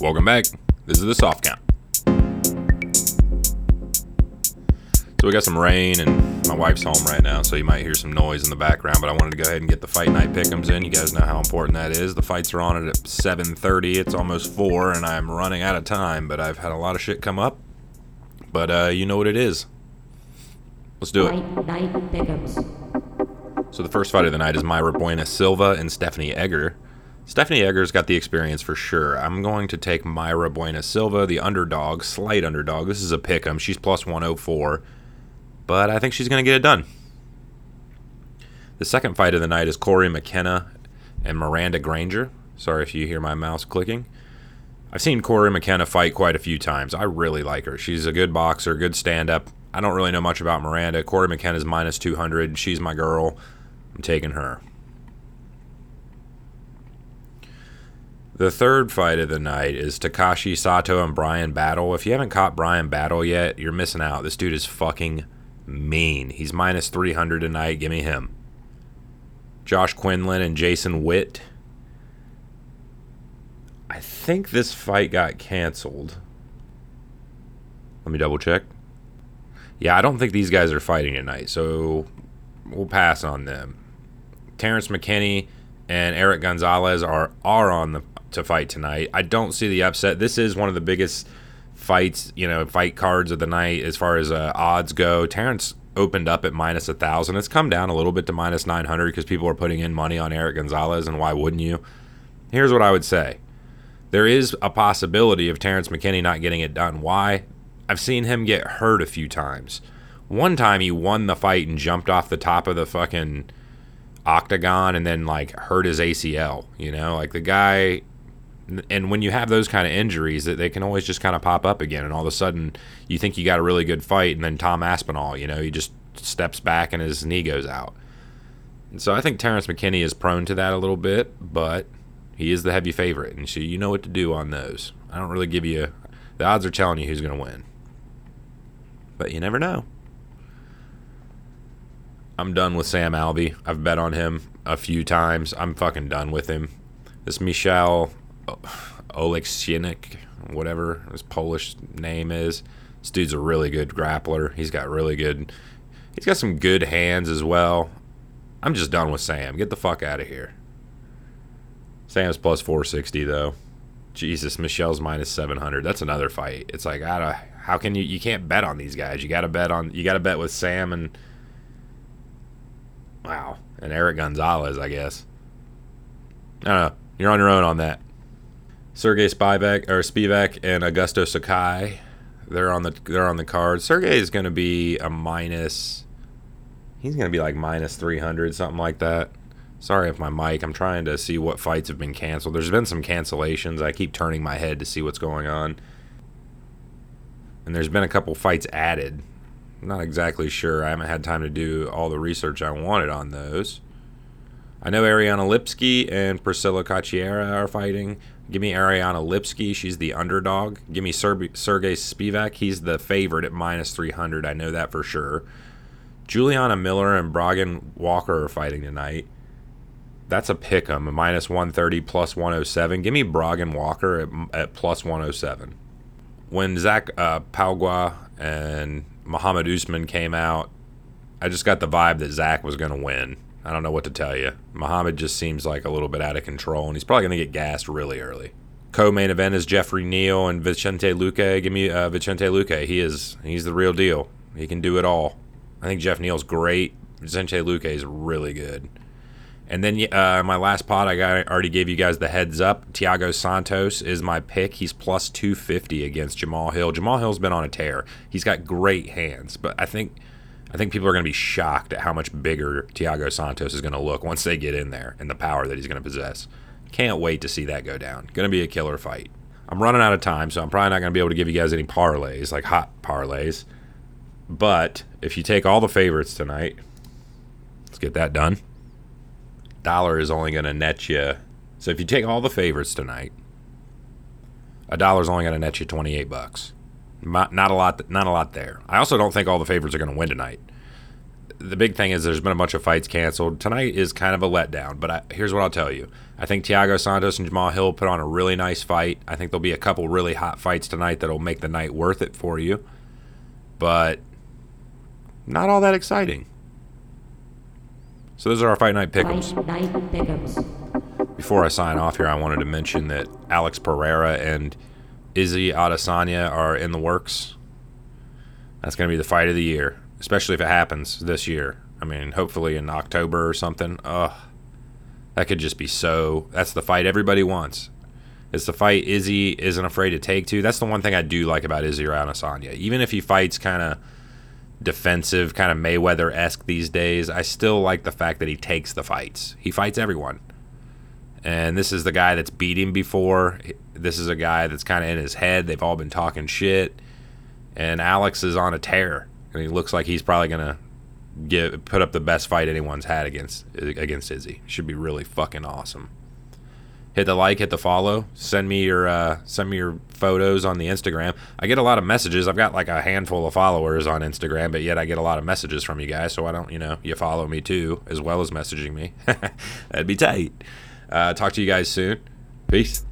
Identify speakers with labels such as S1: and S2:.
S1: Welcome back. This is the soft count. So we got some rain and my wife's home right now, so you might hear some noise in the background. But I wanted to go ahead and get the fight night pick'ems in. You guys know how important that is. The fights are on at 7:30. It's almost four, and I'm running out of time. But I've had a lot of shit come up. But uh, you know what it is. Let's do it.
S2: Fight night pick'ems.
S1: So the first fight of the night is Mayra Bueno Silva and Stephanie Egger. Stephanie Egger's got the experience for sure. I'm going to take Mayra Bueno Silva, the underdog, slight underdog. This is a pick 'em. She's plus 104, but I think she's going to get it done. The second fight of the night is Cory McKenna and Miranda Granger. Sorry if you hear my mouse clicking. I've seen Cory McKenna fight quite a few times. I really like her. She's a good boxer, good stand up. I don't really know much about Miranda. Cory McKenna's minus 200. She's my girl. I'm taking her. The third fight of the night is Takashi Sato and Bryan Battle. If you haven't caught Bryan Battle yet, you're missing out. This dude is fucking mean. He's minus 300 tonight. Give me him. Josh Quinlan and Jason Witt. I think this fight got canceled. Let me double check. Yeah, I don't think these guys are fighting tonight, so we'll pass on them. Terrance McKinney and Erick Gonzalez are are on the to fight tonight. I don't see the upset. This is one of the biggest fights, you know, fight cards of the night as far as uh, odds go. Terrance opened up at minus a thousand. It's come down a little bit to minus nine hundred because people are putting in money on Erick Gonzalez, and why wouldn't you? Here's what I would say: there is a possibility of Terrance McKinney not getting it done. Why? I've seen him get hurt a few times. One time he won the fight and jumped off the top of the fucking octagon and then like hurt his ACL. You know, like the guy. And when you have those kind of injuries, that they can always just kind of pop up again, and all of a sudden you think you got a really good fight, and then Tom Aspinall, you know, he just steps back and his knee goes out. And so I think Terrance McKinney is prone to that a little bit, but he is the heavy favorite, and so you know what to do on those. I don't really give you the odds are telling you who's going to win, but you never know. I'm done with Sam Alvey. I've bet on him a few times. I'm fucking done with him. This Michal Oleksiejczuk, whatever his Polish name is, this dude's a really good grappler. He's got really good. He's got some good hands as well. I'm just done with Sam. Get the fuck out of here. Sam's plus 460 though. Jesus, Michelle's minus 700. That's another fight. It's like, I don't, how can you? You can't bet on these guys. You got to bet on. You got to bet with Sam and Wow. And Erick Gonzalez, I guess. I don't know. You're on your own on that. Sergey Spivac or Spivac and Augusto Sakai. They're on the they're on the card. Sergey is going to be a minus. He's going to be like minus 300, something like that. Sorry if my mic. I'm trying to see what fights have been canceled. There's been some cancellations. I keep turning my head to see what's going on. And there's been a couple fights added. Not exactly sure. I haven't had time to do all the research I wanted on those. I know Ariane Lipski and Priscila Cachoeira are fighting. Give me Ariane Lipski. She's the underdog. Give me Ser- Sergey Spivac. He's the favorite at minus 300. I know that for sure. Juliana Miller and Brogan Walker are fighting tonight. That's a pick 'em, a minus 130 plus 107. Give me Brogan Walker at, at plus 107. When Zac uh, Pauga and Mohammed Usman came out, I just got the vibe that Zac was going to win. I don't know what to tell you. Mohammed just seems like a little bit out of control, and he's probably going to get gassed really early. Co-main event is Geoffrey Neal and Vicente Luque. Give me uh, Vicente Luque. He is he's the real deal. He can do it all. I think Geoff Neal's great. Vicente Luque is really good. And then uh, my last pot, I got, already gave you guys the heads up. Thiago Santos is my pick. He's plus 250 against Jamal Hill. Jamal Hill's been on a tear. He's got great hands, but I think I think people are going to be shocked at how much bigger Thiago Santos is going to look once they get in there and the power that he's going to possess. Can't wait to see that go down. Going to be a killer fight. I'm running out of time, so I'm probably not going to be able to give you guys any parlays, like hot parlays. But if you take all the favorites tonight, let's get that done dollar is only going to net you. So if you take all the favorites tonight, a dollar is only going to net you 28 bucks. Not, not a lot. Not a lot there. I also don't think all the favorites are going to win tonight. the big thing is there's been a bunch of fights canceled. Tonight is kind of a letdown, but I, here's what I'll tell you. I think Thiago Santos and Jamal Hill put on a really nice fight. I think there'll be a couple really hot fights tonight that'll make the night worth it for you. But not all that exciting. So those are our fight night pickums.
S2: Fight night pick'ems.
S1: Before I sign off here, I wanted to mention that Alex Pereira and Izzy Adesanya are in the works. That's going to be the fight of the year, especially if it happens this year. I mean, hopefully in October or something. Ugh. That could just be so. That's the fight everybody wants. It's the fight Izzy isn't afraid to take to. That's the one thing I do like about Izzy or Adesanya. Even if he fights kind of defensive, kind of Mayweather esque these days, I still like the fact that he takes the fights. He fights everyone. And this is the guy that's beat him before. This is a guy that's kind of in his head. They've all been talking shit. And Alex is on a tear. And he looks like he's probably going to get put up the best fight anyone's had against against Izzy. Should be really fucking awesome. Hit the like, hit the follow. Send me your uh, send me your photos on the Instagram. I get a lot of messages. I've got like a handful of followers on Instagram, but yet I get a lot of messages from you guys. So why don't you know you follow me too, as well as messaging me? That'd be tight. Uh, talk to you guys soon. Peace.